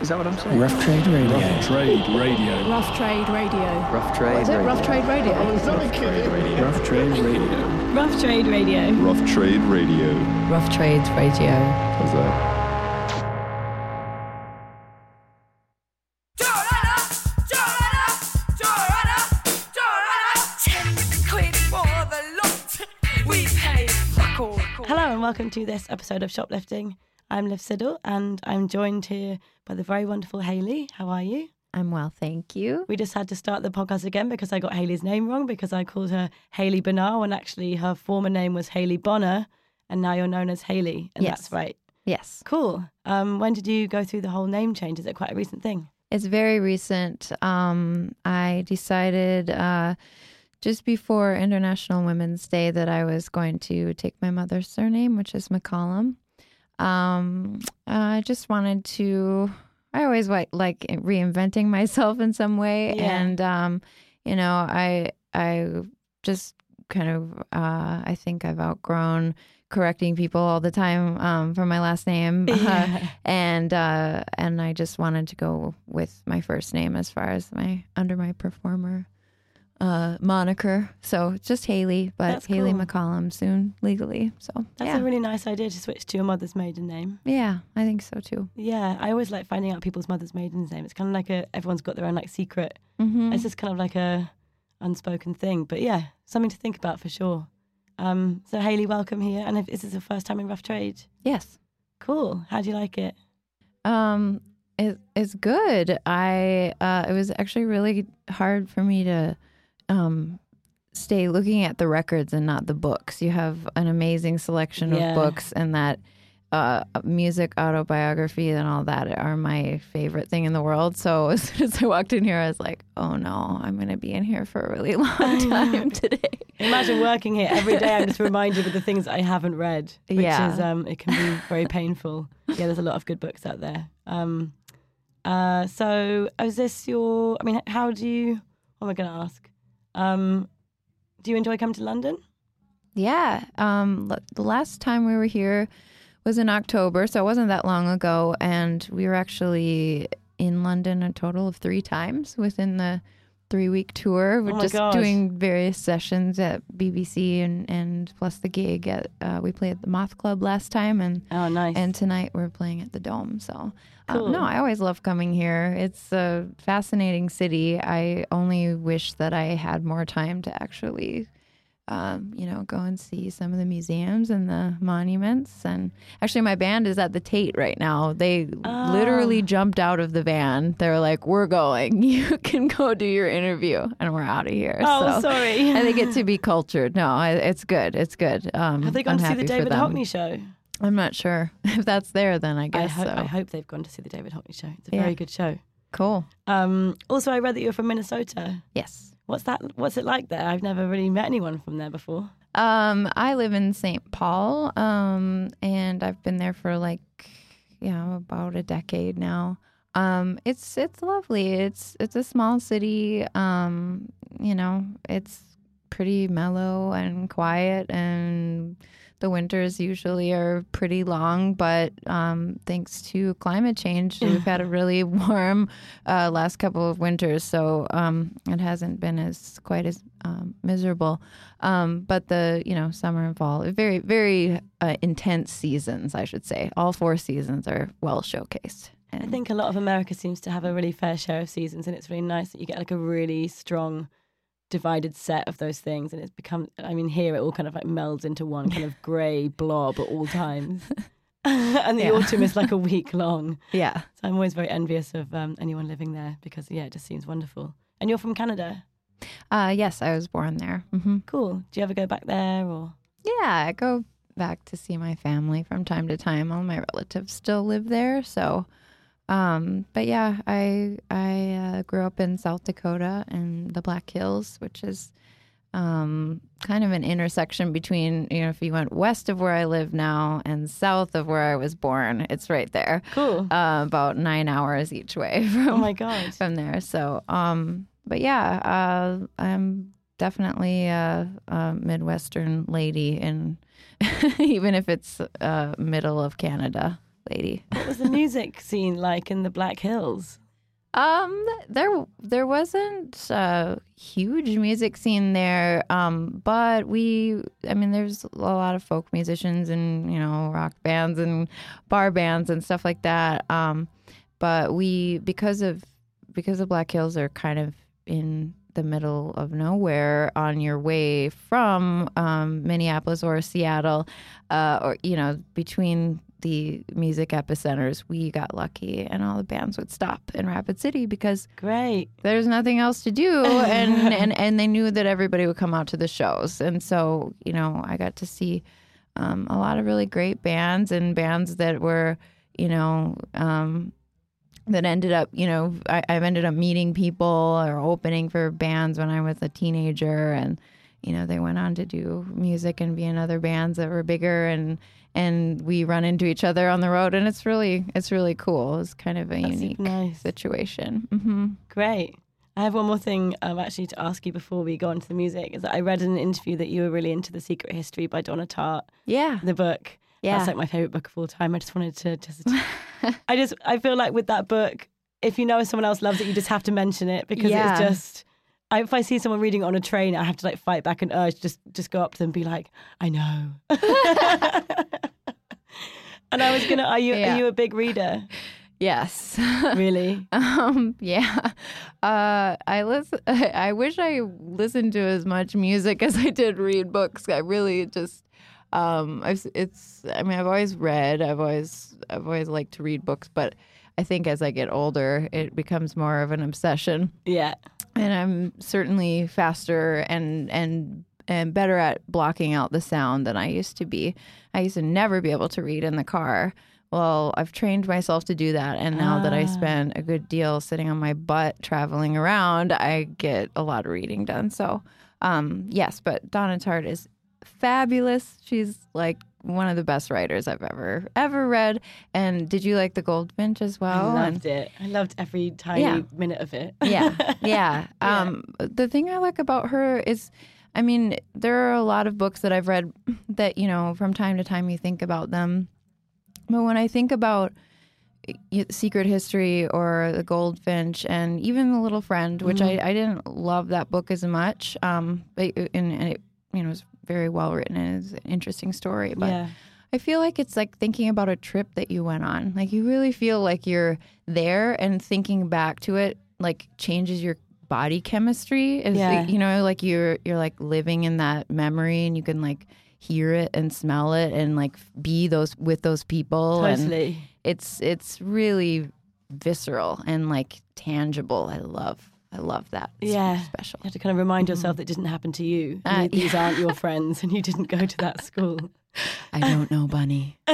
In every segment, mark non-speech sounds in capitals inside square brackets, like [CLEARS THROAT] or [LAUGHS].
Is that what I'm saying? Rough Trade Radio. Rough Trade Radio. Rough Trade Radio. Rough trade. What is it? Oh, radio. Rough Trade Radio. Rough Trade Radio. Rough Trade Radio. Rough Trade Radio. Rough Trades Radio. How's that? Hello and welcome to this episode of Shoplifting. I'm Liv Siddle and I'm joined here by the very wonderful Haley. How are you? I'm well, thank you. We just had to start the podcast again because I got Haley's name wrong because I called her Haley Bernal when actually her former name was Haley Bonar and now you're known as Haley. And Yes. that's right. Yes, Cool. Um, when did you go through the whole name change? Is it quite a recent thing? it's very recent. Um, I decided uh, just before International Women's Day that I was going to take my mother's surname, which is McCollum. Um, I just wanted to. I always like like reinventing myself in some way, Yeah. and um, you know, I I just kind of uh, I think I've outgrown correcting people all the time um, for my last name. [LAUGHS] Yeah. [LAUGHS] and uh, and I just wanted to go with my first name as far as my under my performer uh, moniker. So it's just Haley, but That's Haley cool. McCollum soon legally. So That's yeah, a really nice idea to switch to your mother's maiden name. yeah, I think so too. Yeah, I always like finding out people's mother's maiden name. It's kind of like a everyone's got their own like secret. hmm It's just kind of like a unspoken thing. But yeah, something to think about for sure. Um, so Haley, welcome here. And if this is the first time in Rough Trade, Yes. cool. How do you like it? Um, it, it's good. I uh, it was actually really hard for me to um stay looking at the records and not the books. You have an amazing selection Yeah. of books, and that uh, music autobiography and all that are my favorite thing in the world. So [LAUGHS] as soon as I walked in here, I was like, "Oh no, I'm going to be in here for a really [LAUGHS] long time today." Imagine working here every day. I'm just [LAUGHS] reminded of the things I haven't read, which Yeah. is um, it can be very painful. Yeah, there's a lot of good books out there. Um, uh, so is this your? I mean, how do you? What am I going to ask? Um, do you enjoy coming to London? Yeah. Um, l- the last time we were here was in October, so it wasn't that long ago. And we were actually in London a total of three times within the three week tour. We're Oh just gosh. doing various sessions at BBC and, and plus the gig at, uh, we played at the Moth Club last time. And Oh, nice. and tonight we're playing at the Dome. So, Cool. um, no, I always love coming here. It's a fascinating city. I only wish that I had more time to actually, um, you know, go and see some of the museums and the monuments. And actually, my band is at the Tate right now. They literally jumped out of the van. They're like, "We're going. [LAUGHS] You can go do your interview," and we're out of here. oh, so. sorry. And they get [LAUGHS] to be cultured. No, it's good. It's good. Um, Have they gone I'm to see the David. Hockney show? I'm not sure [LAUGHS] if that's there. Then I I, guess ho- so. I hope they've gone to see the David Hockney show. It's a Yeah. very good show. Cool. Um, also, I read that you're from Minnesota. Yes. What's that? What's it like there? I've never really met anyone from there before. Um, I live in St. Paul, um, and I've been there for like, yeah, about a decade now. Um, it's it's lovely. It's it's a small city. Um, you know, it's pretty mellow and quiet, and the winters usually are pretty long. But um, thanks to climate change, we've had a [LAUGHS] really warm uh, last couple of winters, so um, it hasn't been as quite as um, miserable. Um, but the you know summer and fall, very very uh, intense seasons, I should say. All four seasons are well showcased. I think a lot of America seems to have a really fair share of seasons, and it's really nice that you get like a really strong, divided set of those things. And it's become, I mean, here it all kind of like melds into one kind of [LAUGHS] grey blob at all times. [LAUGHS] and the Yeah. autumn is like a [LAUGHS] week long. yeah, So I'm always very envious of um, anyone living there because, yeah, it just seems wonderful. And you're from Canada. uh, yes, I was born there. hmm Cool. Do you ever go back there or? Yeah, I go back to see my family from time to time. All my relatives still live there, so. Um, but yeah, I I uh, grew up in South Dakota in the Black Hills, which is um, kind of an intersection between you know if you went west of where I live now and south of where I was born, it's right there. Cool. Uh, about nine hours each way [LAUGHS] from Oh my God. from there. So, um, but yeah, uh, I'm definitely a, a Midwestern lady, and [LAUGHS] even if it's uh, middle of Canada. Lady. What was the music [LAUGHS] scene like in the Black Hills? Um, there there wasn't a huge music scene there, um, but we, I mean, there's a lot of folk musicians and you know rock bands and bar bands and stuff like that. Um, but we because of because the Black Hills are kind of in the middle of nowhere on your way from um, Minneapolis or Seattle, uh, or you know between the music epicenters, we got lucky, and all the bands would stop in Rapid City because Great. there's nothing else to do, [LAUGHS] and and and they knew that everybody would come out to the shows, and so you know I got to see um, a lot of really great bands and bands that were you know. Um, that ended up, you know, I, I've ended up meeting people or opening for bands when I was a teenager, and you know, they went on to do music and be in other bands that were bigger, and and we run into each other on the road, and it's really, it's really cool. It's kind of a That's unique nice. situation. hmm Great. I have one more thing um, actually to ask you before we go on to the music. Is that I read in an interview that you were really into The Secret History by Donna Tartt, Yeah, the book. yeah. That's like my favorite book of all time. I just wanted to just, [LAUGHS] I just, I feel like with that book, if you know someone else loves it, you just have to mention it because Yeah. it's just. I, if I see someone reading it on a train, I have to like fight back an urge, just just go up to them and be like, I know. [LAUGHS] and I was gonna, are you Yeah. are you a big reader? yes. Really? [LAUGHS] um, yeah. Uh, I listen. [LAUGHS] I wish I listened to as much music as I did read books. I really just. Um, I've, it's. I mean, I've always read. I've always. I've always liked to read books, but I think as I get older, it becomes more of an obsession. Yeah. And I'm certainly faster and and and better at blocking out the sound than I used to be. I used to never be able to read in the car. Well, I've trained myself to do that, and now that I Ah. spend a good deal sitting on my butt traveling around, I get a lot of reading done. So, um, yes, but Donna Tartt is fabulous. She's like one of the best writers I've ever ever read. And did you like the Goldfinch as well? I And- loved it. I loved every tiny Yeah. minute of it. [LAUGHS] yeah, yeah. Um, the thing I like about her is, I mean, there are a lot of books that I've read that you know from time to time you think about them, but when I think about Secret History or The Goldfinch and even The Little Friend, which I, I didn't love that book as much, um, but, and, and it you know was very well written and it's an interesting story, but. yeah. I feel like it's like thinking about a trip that you went on. Like you really feel like you're there and thinking back to it like changes your body chemistry. Is Yeah. you know, like you're you're like living in that memory and you can like hear it and smell it and like be those with those people and Totally. it's it's really visceral and like tangible. I love I love that. It's Yeah. special. You have to kind of remind yourself that it didn't happen to you. Uh, You- These aren't your [LAUGHS] friends, and you didn't go to that school. I don't know, Bunny. [LAUGHS]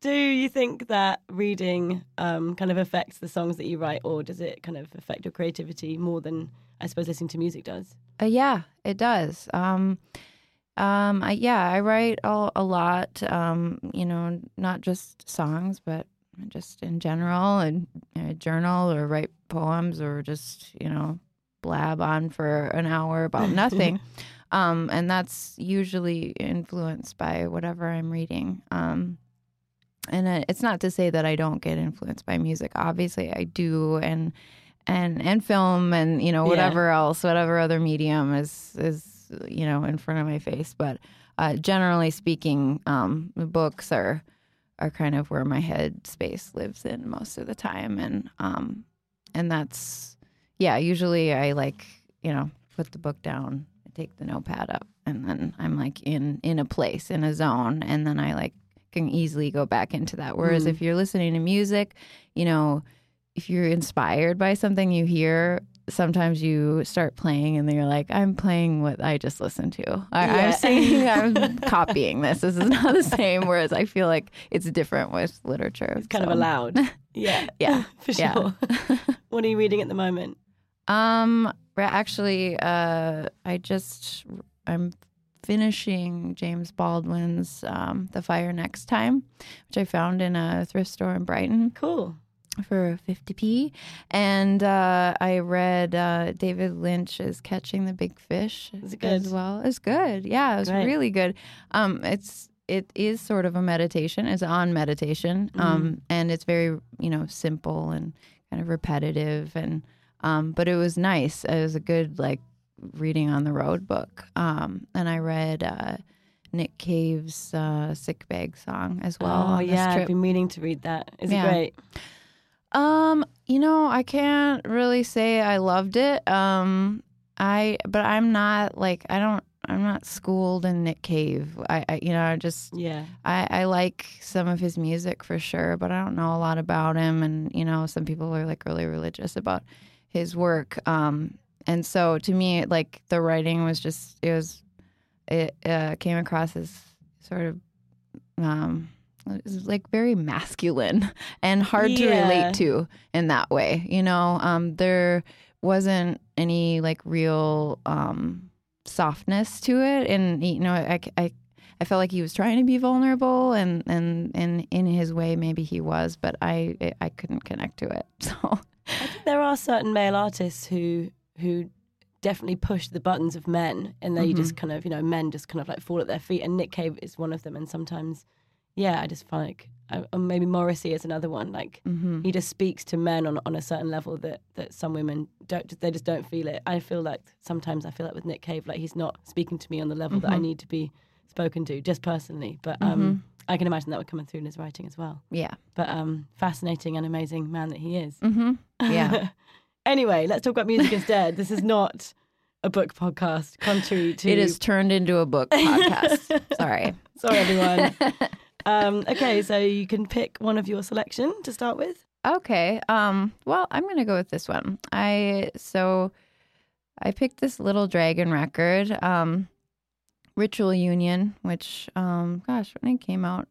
Do you think that reading um, kind of affects the songs that you write, or does it kind of affect your creativity more than I suppose listening to music does? Uh, yeah, it does. Um, um, I, yeah, I write a, a lot. Um, you know, not just songs, but just in general, and uh, journal or write poems or just you know blab on for an hour about [LAUGHS] nothing. um, and that's usually influenced by whatever I'm reading. Um, and it's not to say that I don't get influenced by music. Obviously, I do, and and and film, and you know Yeah. whatever else, whatever other medium is is you know in front of my face. But uh, generally speaking, um, books are are kind of where my head space lives in most of the time, and um, and that's yeah. Usually, I like you know put the book down, take the notepad up, and then I'm like in in a place in a zone, and then I like can easily go back into that. Whereas Mm. if you're listening to music, you know, if you're inspired by something you hear, sometimes you start playing and then you're like, I'm playing what I just listened to. I, Yeah. I'm singing, [LAUGHS] I'm copying this. This is not the same. Whereas I feel like it's different with literature. It's kind of allowed. [LAUGHS] Yeah. Yeah. [LAUGHS] For Yeah. sure. what are you reading at the moment? Um, actually, uh, I just I'm finishing James Baldwin's um, "The Fire Next Time," which I found in a thrift store in Brighton Cool. For 50p. And uh, I read uh, David Lynch's Catching the Big Fish as well. It's good. Yeah, it was Great. really good. Um, it's it is sort of a meditation. It's on meditation, um, and it's very you know simple and kind of repetitive, and um, but it was nice. It was a good like reading on the road book, um, and I read uh, Nick Cave's uh, "Sick Bag" song as well. oh yeah, I've been meaning to read that. Is Yeah. it great? Um, you know, I can't really say I loved it. Um, I but I'm not like I don't I'm not schooled in Nick Cave. I, I you know I just Yeah. I I like some of his music for sure, but I don't know a lot about him. And you know, some people are like really religious about his work. Um, and so to me, like the writing was just it was it uh, came across as sort of um was like very masculine [LAUGHS] and hard to relate to in that way you know um there wasn't any like real um softness to it and you know i i I felt like he was trying to be vulnerable, and and and in his way, maybe he was, but I I couldn't connect to it. [LAUGHS] So I think there are certain male artists who who definitely push the buttons of men, and they Mm-hmm. just kind of you know men just kind of like fall at their feet. And Nick Cave is one of them. And sometimes, yeah, I just find like uh, or maybe Morrissey is another one. Like mm-hmm. he just speaks to men on on a certain level that that some women don't. They just don't feel it. I feel like sometimes I feel like with Nick Cave, like he's not speaking to me on the level that I Mhm. need to be spoken to, just personally. But um, I can imagine that would come through in his writing as well. yeah, But um, fascinating and amazing man that he is. mm-hmm. yeah. [LAUGHS] anyway, let's talk about music instead. This is not a book podcast, contrary to It is turned into a book [LAUGHS] podcast. Sorry. Sorry, everyone. [LAUGHS] um, okay, so you can pick one of your selection to start with. Okay. Um. Well, I'm gonna go with this one. I so I picked this Little Dragon record, um, Ritual Union, which um, gosh, when it came out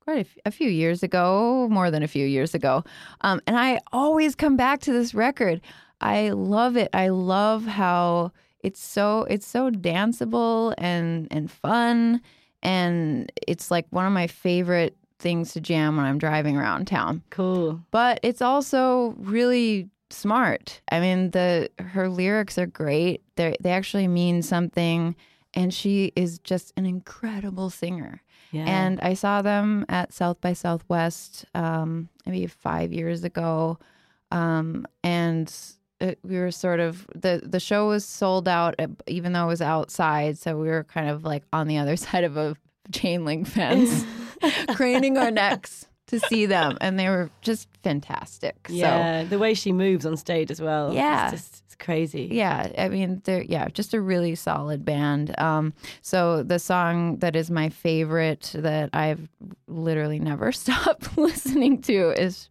quite a, f- a few years ago, more than a few years ago, um, and I always come back to this record. I love it. I love how it's so it's so danceable and and fun, and it's like one of my favorite things to jam when I'm driving around town Cool. but it's also really smart. I mean, the her lyrics are great. They they actually mean something, and she is just an incredible singer. Yeah. And I saw them at South by Southwest um, maybe five years ago, um, and it, we were sort of the the show was sold out, uh, even though it was outside. So we were kind of like on the other [LAUGHS] side of a chain link fence, [LAUGHS] craning our necks to see them, and they were just fantastic. So yeah, the way she moves on stage as well. Yeah. It's just it's crazy. yeah, I mean, they're yeah, just a really solid band. Um, so the song that is my favorite that I've literally never [LAUGHS] stopped listening to is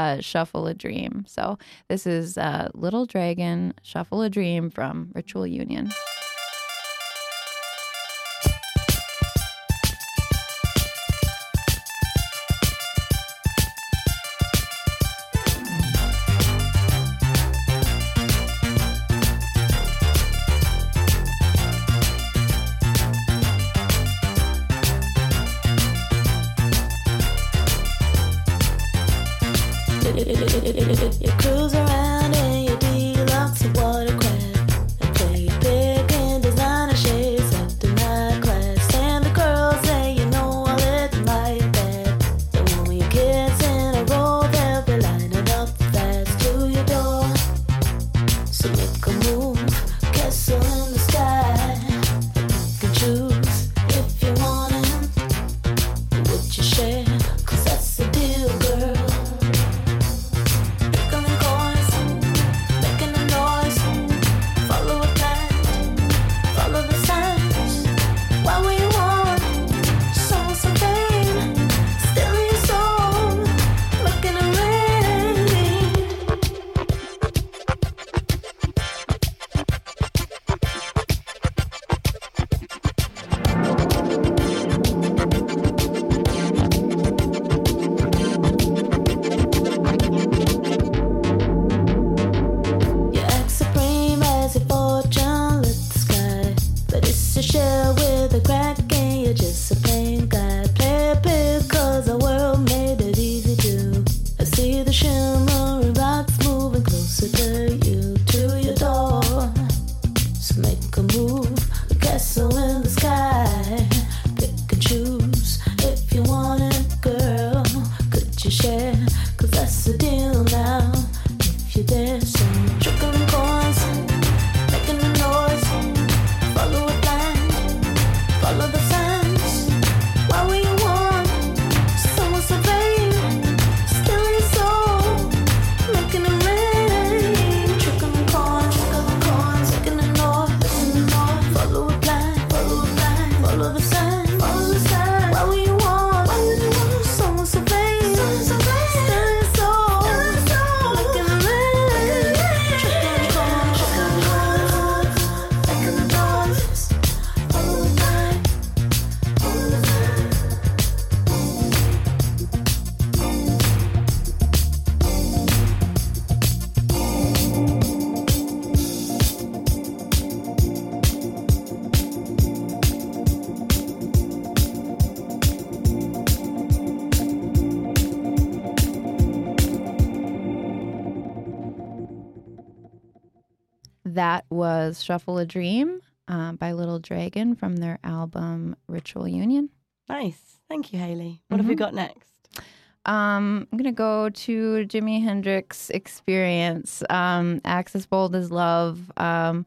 uh, "Shuffle a Dream." So this is uh, Little Dragon "Shuffle a Dream" from Ritual Union. That was Shuffle a Dream uh, by Little Dragon from their album Ritual Union. Nice. Thank you, Haley. What have we Mhm. got next? Um, I'm gonna go to Jimi Hendrix Experience. Um, Axis Bold as Love. Um,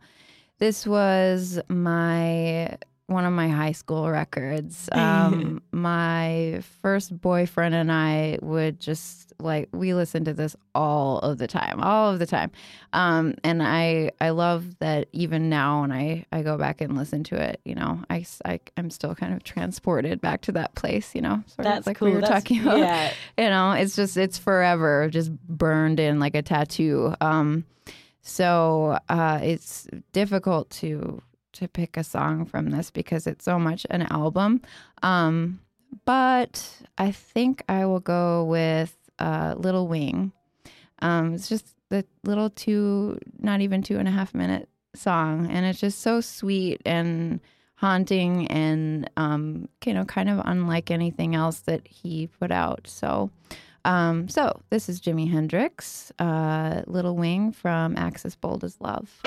this was my one of my high school records. [LAUGHS] Um, my first boyfriend and I would just like we listened to this all of the time, all of the time. Um, and I I love that even now when I I go back and listen to it, you know, I, I am still kind of transported back to that place, you know, sort That's of like cool. we were That's- talking about Yeah. [LAUGHS] you know it's just it's forever just burned in like a tattoo um so uh it's difficult to to pick a song from this because it's so much an album. Um but i think i will go with uh little wing um it's just the little two not even two and a half minute song and it's just so sweet and haunting and um you know kind of unlike anything else that he put out. So um so this is jimi hendrix uh little wing from axis bold as love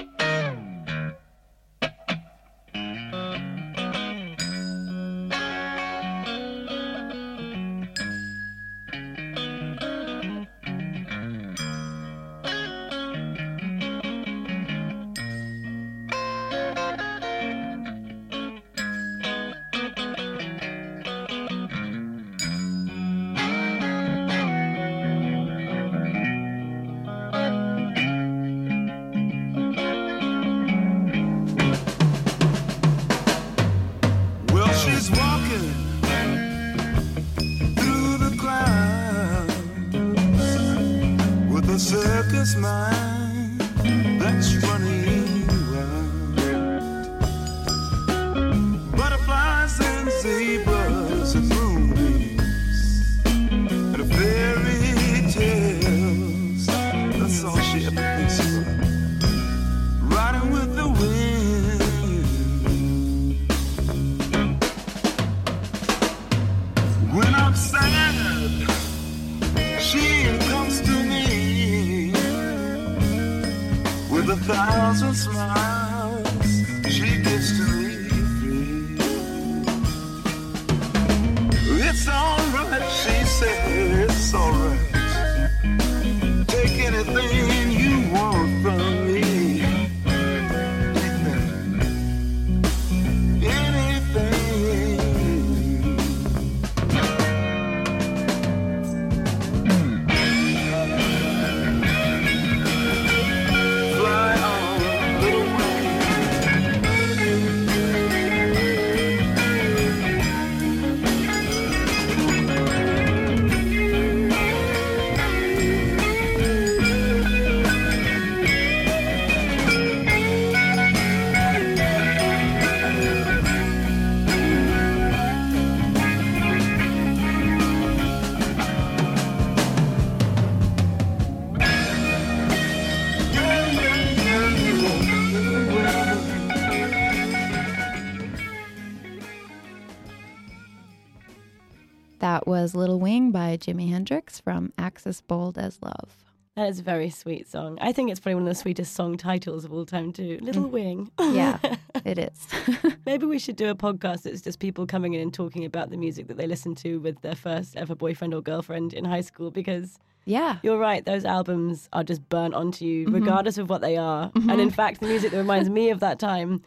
by jimi hendrix from axis bold as love That is a very sweet song. I think it's probably one of the sweetest song titles of all time too. Little Wing. [LAUGHS] Yeah, it is. [LAUGHS] Maybe we should do a podcast that's just people coming in and talking about the music that they listened to with their first ever boyfriend or girlfriend in high school because yeah. you're right, those albums are just burnt onto you, Mm-hmm. regardless of what they are. And in fact, the music that reminds me of that time,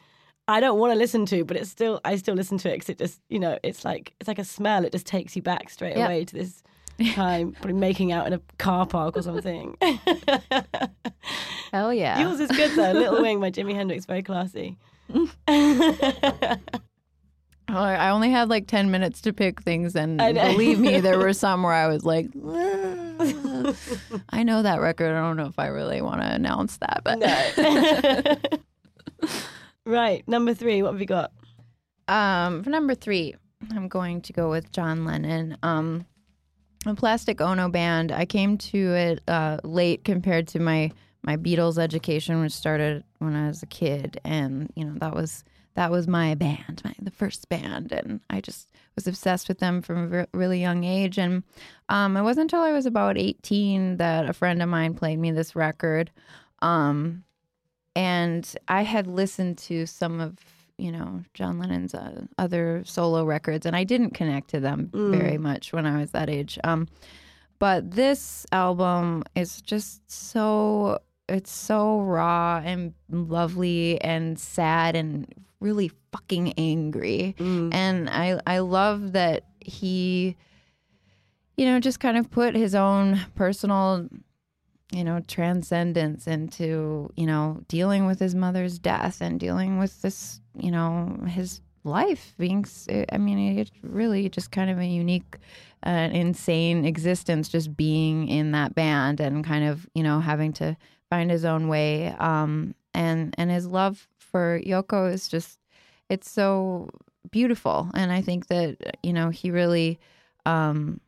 I don't want to listen to, but it's still I still listen to it because it just you know it's like it's like a smell. It just takes you back straight Yeah. away to this [LAUGHS] time, probably making out in a car park or something. [LAUGHS] Hell yeah. Yours is good though. Little Wing by Jimi Hendrix, very classy. [LAUGHS] Oh, I only had like 10 minutes to pick things, and believe me, there were some where I was like, "Ah, I know that record. I don't know if I really want to announce that, but right, number three. What have you got? um, for number three, I'm going to go with John Lennon. Um, Plastic Ono band. I came to it uh, late compared to my my Beatles education, which started when I was a kid, and you know that was that was my band, my the first band, and I just was obsessed with them from a re- really young age. And um, it wasn't until I was about 18 that a friend of mine played me this record, um, and I had listened to some of you know John Lennon's uh, other solo records, and I didn't connect to them very much when I was that age. Um, but this album is just so it's so raw and lovely and sad and really fucking angry. And I I love that he you know just kind of put his own personal you know transcendence into you know dealing with his mother's death and dealing with this you know his life being I mean it's really just kind of a unique uh, insane existence just being in that band and kind of you know having to find his own way um and and his love for yoko is just it's so beautiful. And i think that you know he really um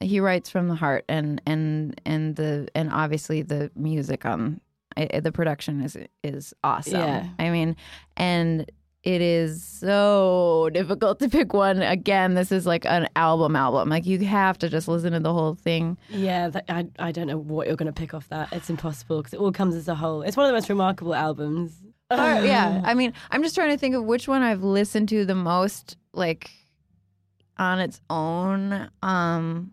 he writes from the heart and and and the and obviously the music on I, the production is is awesome Yeah. i mean and it is so difficult to pick one again this is like an album album like you have to just listen to the whole thing Yeah, that, I I don't know what you're going to pick off that. It's impossible because it all comes as a whole. It's one of the most remarkable albums. Or- yeah i mean i'm just trying to think of which one i've listened to the most like on its own um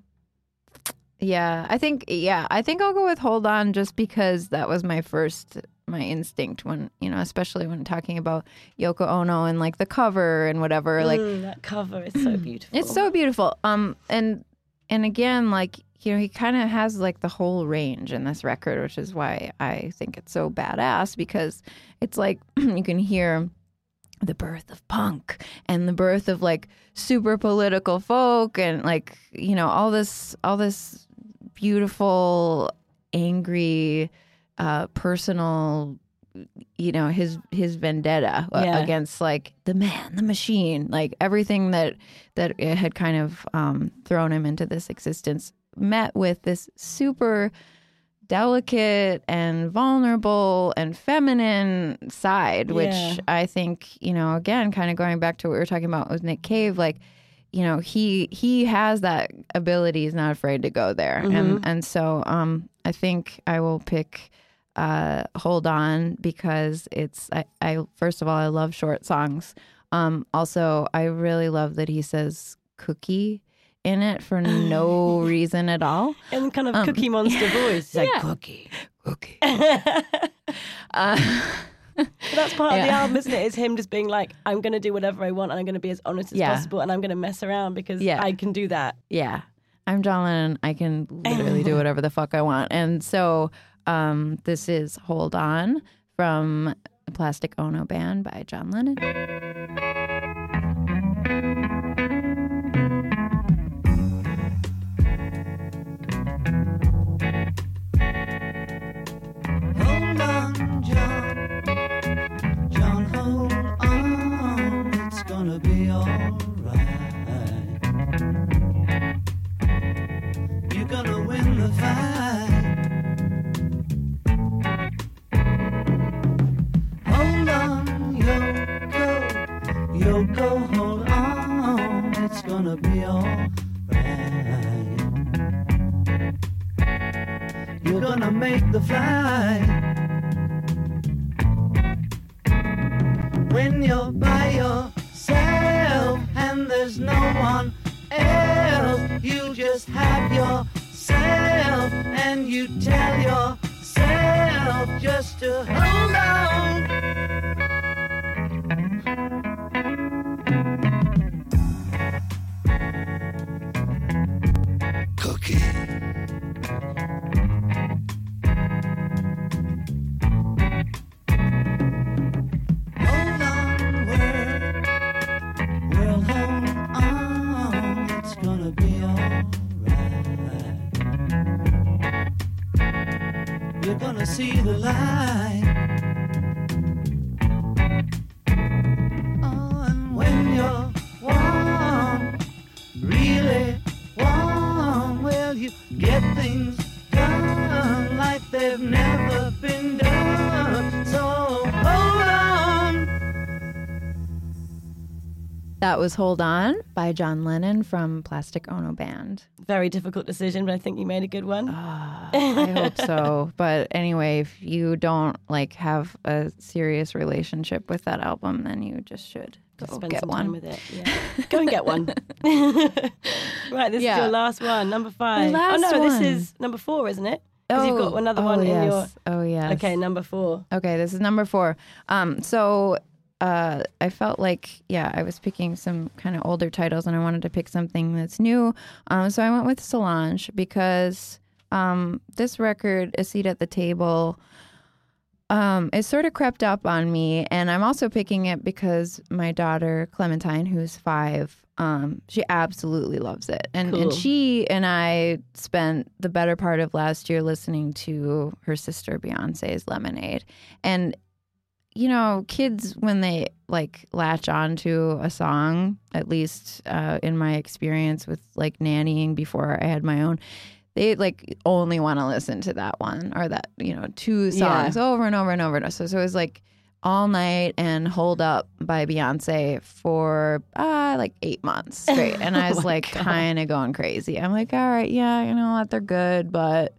yeah i think yeah i think i'll go with hold on just because that was my first my instinct when you know especially when talking about yoko ono and like the cover and whatever like Mm, that cover is so [CLEARS THROAT] beautiful. it's so beautiful. Um, and and again, like you know, he kind of has like the whole range in this record, which is why I think it's so badass because it's like [CLEARS THROAT] you can hear the birth of punk and the birth of like super political folk and like you know all this all this beautiful angry uh personal you know his his vendetta uh, Yeah. against like the man the machine like everything that that it had kind of um thrown him into this existence met with this super delicate and vulnerable and feminine side which Yeah. i think you know again kind of going back to what we were talking about with nick cave like you know he he has that ability he's not afraid to go there and and so um i think i will pick uh hold on because it's I, I first of all i love short songs um also i really love that he says cookie in it for no [LAUGHS] reason at all and kind of Um, Cookie Monster [LAUGHS] voice. Like yeah. cookie. cookie [LAUGHS] uh, that's part of the album, isn't it? Is him just being like, I'm going to do whatever I want and I'm going to be as honest as Yeah. possible and I'm going to mess around because Yeah. I can do that. yeah i'm john lennon i can literally do [LAUGHS] whatever the fuck i want and so um this is hold on from plastic ono band by john lennon go, hold on, it's gonna be alright. You're gonna make the flight. When you're by yourself and there's no one else, you just have yourself and you tell yourself just to hold on. See the light. That was Hold On by John Lennon from Plastic Ono Band. Very difficult decision, but I think you made a good one. Ah, I hope so. [LAUGHS] But anyway, if you don't like have a serious relationship with that album, then you just should go Spend get some one. time with it. Yeah. [LAUGHS] Go and get one. [LAUGHS] right, this Yeah. is your last one, number five. oh no, one. this is number four, isn't it? Because you've got another oh, one yes. in your. Oh yes. Okay, number four. Okay, this is number four. Um, so uh, I felt like, yeah, I was picking some kind of older titles and I wanted to pick something that's new. Um, so I went with Solange because um, this record, A Seat at the Table, um, it sort of crept up on me. And I'm also picking it because my daughter, Clementine, who's five, um, she absolutely loves it. And, Cool. and she and I spent the better part of last year listening to her sister Beyonce's Lemonade. And you know, kids when they like latch onto a song, at least uh, in my experience with like nannying before I had my own, they like only want to listen to that one or that you know two songs over and over and over. and So, so it was like all night and hold up by Beyonce for uh, like eight months straight, [LAUGHS] and I was like kind of going crazy. I'm like, all right, yeah, you know what, they're good, but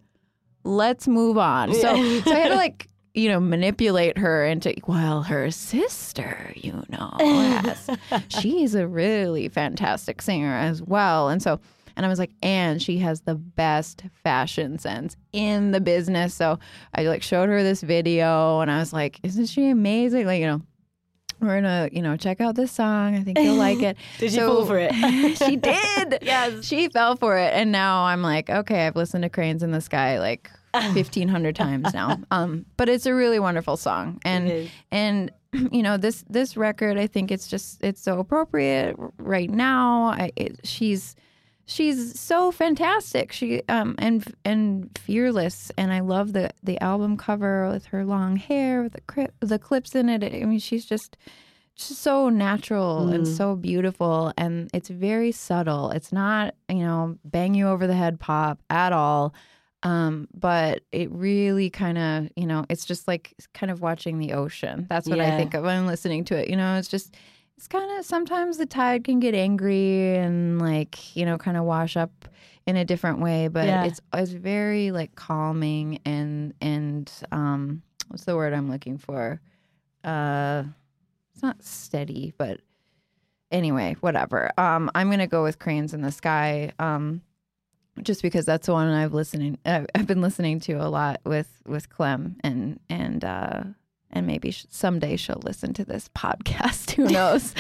let's move on. So, so I had to like you know, manipulate her into, well, her sister, you know, yes, [LAUGHS] she's a really fantastic singer as well. And so, and I was like, and she has the best fashion sense in the business. So I like showed her this video and I was like, isn't she amazing? Like, you know, we're gonna, you know, check out this song. I think you'll like it. [LAUGHS] Did you So- fall for it? [LAUGHS] she did. yes. She fell for it. And now I'm like, okay, I've listened to Cranes in the Sky like 1500 times now. [LAUGHS] Um, but it's a really wonderful song. And and [CLEARS THROAT] you know, this this record I think it's just it's so appropriate right now. I, it, she's she's so fantastic. She um and and fearless and I love the the album cover with her long hair with the cri- the clips in it. I mean, she's just just so natural and so beautiful and it's very subtle. It's not, you know, bang you over the head pop at all. Um, but it really kind of, you know, it's just like kind of watching the ocean. That's what I think of when I'm listening to it. You know, it's just it's kind of sometimes the tide can get angry and like, you know, kind of wash up in a different way, but Yeah. it's it's very like calming and and um what's the word I'm looking for? Uh it's not steady, but anyway, whatever. Um, I'm gonna go with Cranes in the Sky. Um, just because that's the one I've listening. I've, been listening to a lot with with Clem, and and uh, and maybe someday she'll listen to this [LAUGHS] podcast. Who [LAUGHS] knows?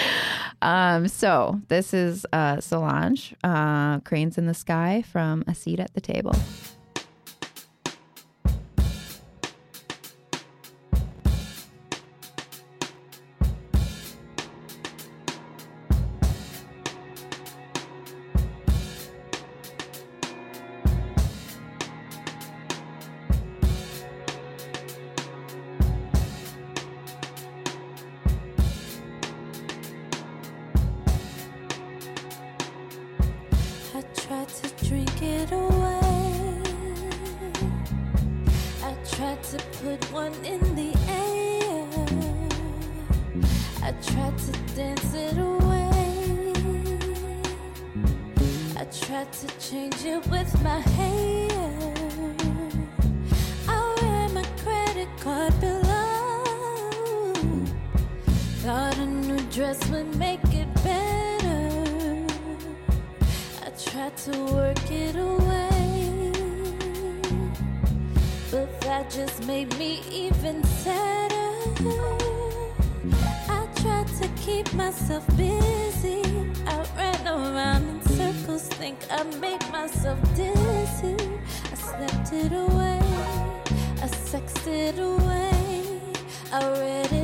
um, so this is uh, Solange, uh, Cranes in the Sky from A Seat at the Table. tried to drink it away. I tried to put one in the air. I tried to dance it away. I tried to change it with my hair. I ran my credit card below. Thought a new dress would make to work it away. But that just made me even sadder. I tried to keep myself busy. I ran around in circles, think I made myself dizzy. I slept it away, I sexed it away, I read it.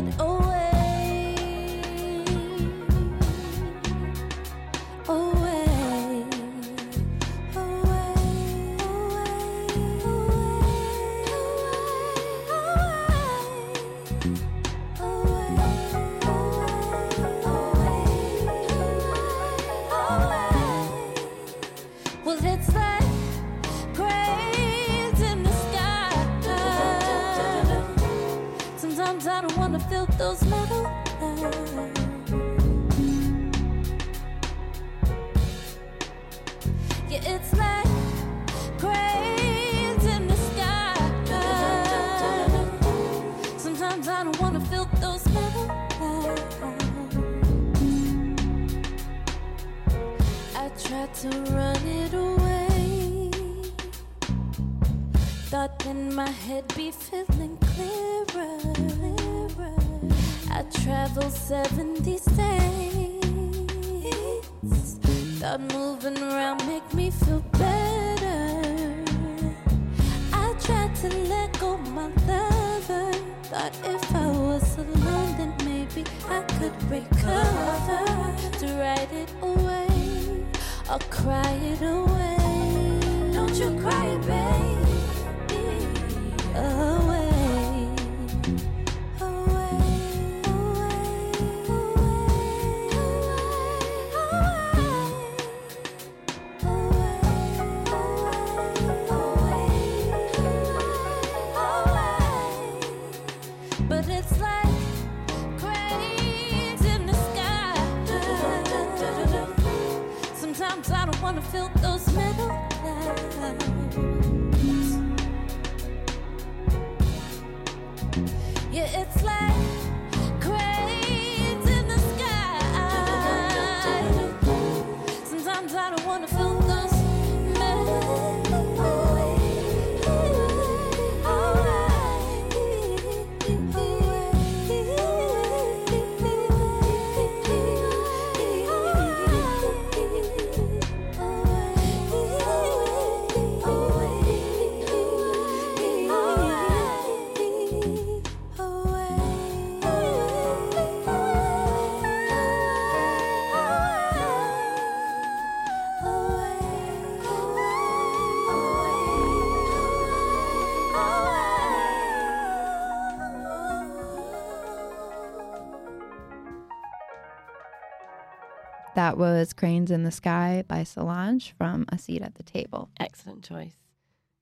That was Cranes in the Sky by Solange from A Seat at the Table. Excellent choice.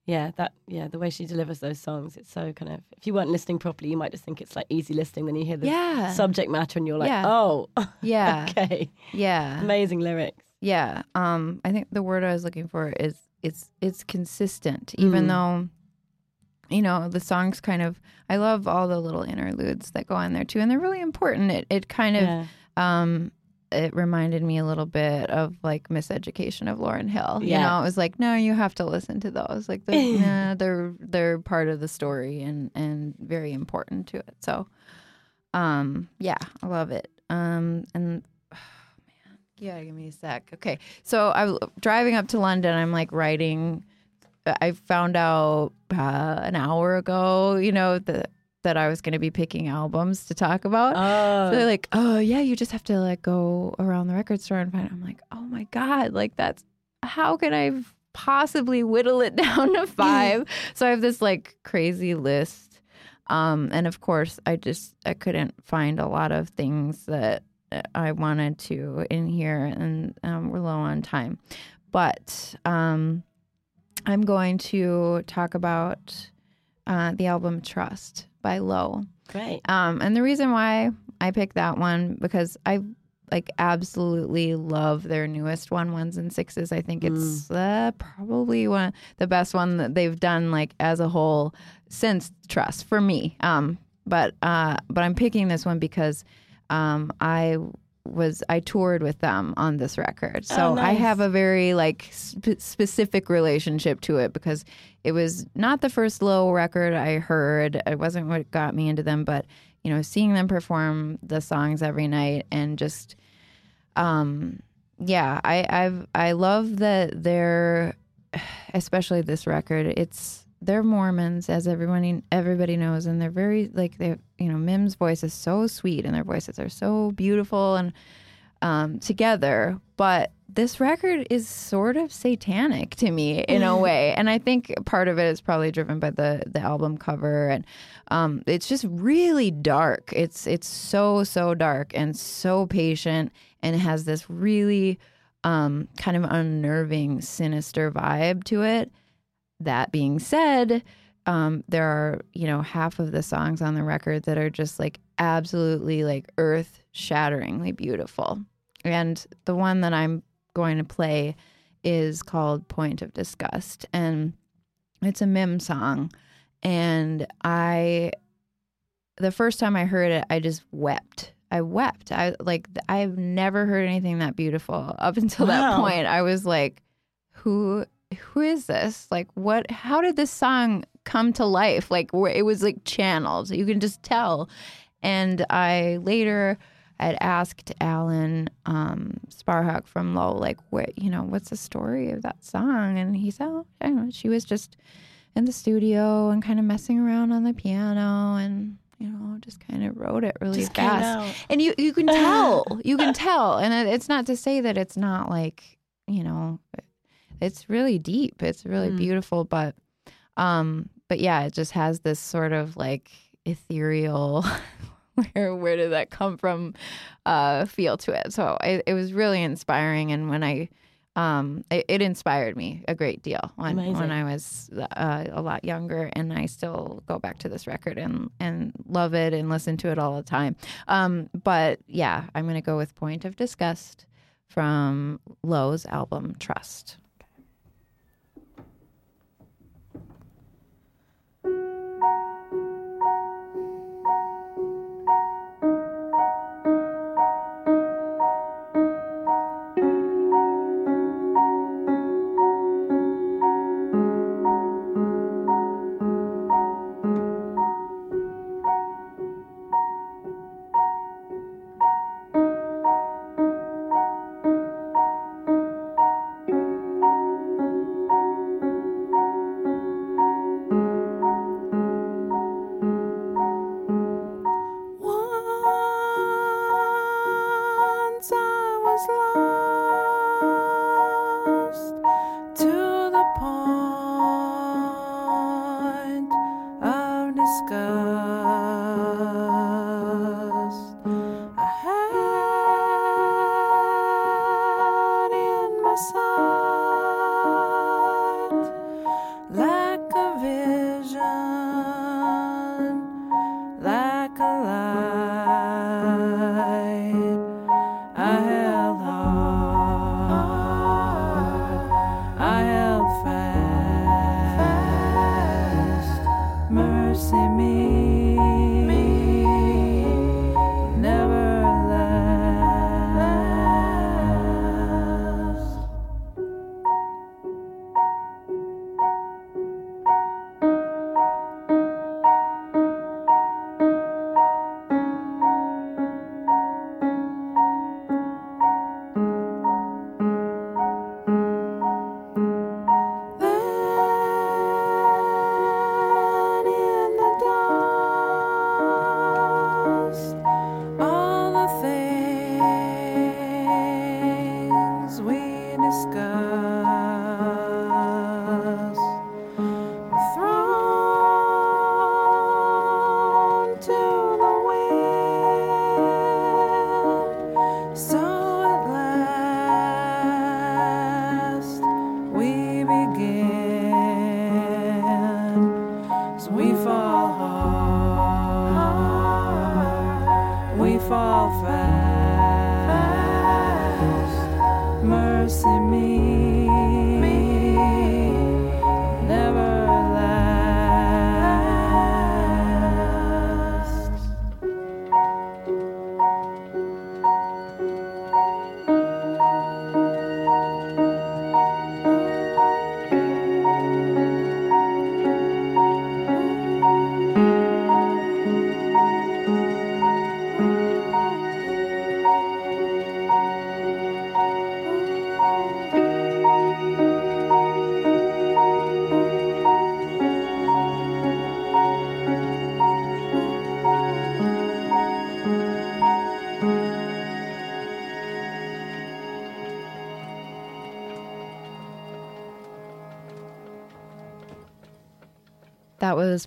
Yeah, that yeah, the way she delivers those songs, it's so kind of if you weren't listening properly, you might just think it's like easy listening, then you hear the Yeah. subject matter and you're like, Yeah. Oh [LAUGHS] Yeah. okay. Yeah. Amazing lyrics. Yeah. Um, I think the word I was looking for is it's it's consistent, even Mm. though you know the songs kind of. I love all the little interludes that go on there too, and they're really important. It it kind of Yeah. um it reminded me a little bit of like miseducation of Lauryn Hill. You Yeah. know, it was like, no, you have to listen to those. Like they're [LAUGHS] nah, they're they're part of the story and and very important to it. So um yeah, I love it. Um and [SIGHS] yeah, give me a sec. Okay. So I was driving up to London. I'm like writing. I found out uh, an hour ago, you know, that that I was going to be picking albums to talk about. Oh So they're like, oh yeah, you just have to like go around the record store and find. It. I'm like, oh my god, like that's how can I possibly whittle it [LAUGHS] down to five? so I have this like crazy list, um, and of course I just I couldn't find a lot of things that I wanted to in here, and um, we're low on time, but um, I'm going to talk about uh, the album Trust by Low. great. Um, and the reason why I picked that one because I like absolutely love their newest one, ones and sixes. I think it's uh, probably one the best one that they've done like as a whole since Trust for me. Um, but uh, but I'm picking this one because um, I was I toured with them on this record, so Oh, I have a very like sp- specific relationship to it because it was not the first low record I heard. It wasn't what got me into them, but you know, seeing them perform the songs every night and just, um, yeah, I I've I love that they're, [SIGHS] especially this record. It's they're Mormons, as everybody everybody knows, and they're very like they you know Mim's voice is so sweet and their voices are so beautiful and um, together. But this record is sort of satanic to me in a way, and I think part of it is probably driven by the the album cover and um, it's just really dark. It's it's so so dark and so patient and it has this really um, kind of unnerving, sinister vibe to it. That being said, um, there are, you know, half of the songs on the record that are just like absolutely like earth shatteringly beautiful. And the one that I'm going to play is called Point of Disgust. And it's a Mim song. And I, the first time I heard it, I just wept. I wept. I like, I've never heard anything that beautiful up [LAUGHS] until that point. I was like, who who is this? Like, what? How did this song come to life? Like, where it was like channeled. You can just tell. And I later had asked Alan um, Sparhawk from Low, like, what, you know, what's the story of that song? And he said, oh, I don't know. She was just in the studio and kind of messing around on the piano and, you know, just kind of wrote it really Just fast. And you, you can [LAUGHS] tell, you can tell. And it- it's not to say that it's not like, you know, it's really deep. It's really Mm. beautiful, but um but yeah, it just has this sort of like ethereal [LAUGHS] where where did that come from uh feel to it. So it, it was really inspiring and when I um it, it inspired me a great deal when Amazing. when I was uh, a lot younger and I still go back to this record and and love it and listen to it all the time. Um but yeah, I'm going to go with Point of Disgust from Low's album Trust.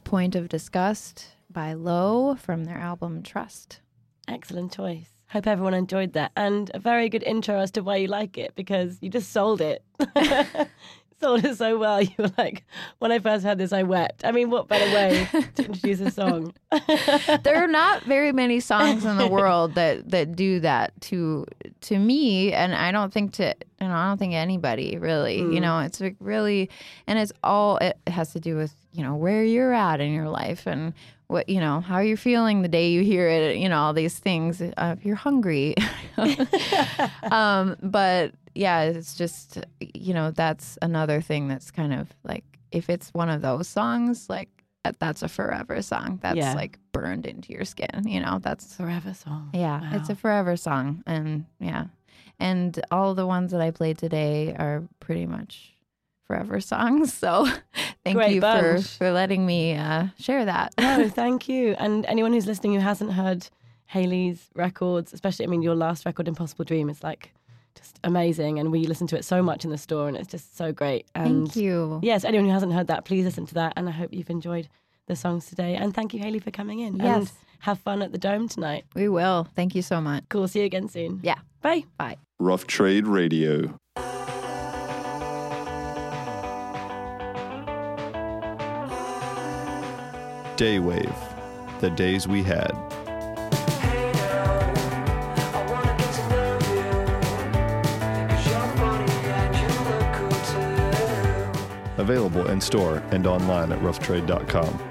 Point of Disgust by Low from their album Trust. Excellent choice. Hope everyone enjoyed that. And a very good intro as to why you like it because you just sold it. [LAUGHS] [LAUGHS] sold it so well. [LAUGHS] You were like, when I first heard this, I wept. I mean, what better way to introduce a song? [LAUGHS] there are not very many songs in the world that that do that to to me and i don't think to you know i don't think anybody really you mm. know it's like really and it's all it has to do with you know where you're at in your life and what you know how you're feeling the day you hear it you know all these things uh, if you're hungry [LAUGHS] um but yeah it's just you know that's another thing that's kind of like if it's one of those songs like that- that's a forever song that's Yeah. like burned into your skin you know that's Forever song. yeah it's a forever song and yeah and all the ones that i played today are pretty much forever [LAUGHS] songs so thank Great you for bunch. for letting me uh share that No, [LAUGHS] thank you. And anyone who's listening who hasn't heard Haley's records, especially, I mean, your last record, Impossible Dream, is like just amazing. And we listen to it so much in the store and it's just so great. And thank you yes, anyone who hasn't heard that, please listen to that. And I hope you've enjoyed the songs today. And thank you, Haley, for coming in. And Yes. have fun at the Dome tonight. we will thank you so much Cool. See you again soon. yeah Bye. bye Rough Trade Radio. Day Wave. The days we had. Available in store and online at roughtrade.com.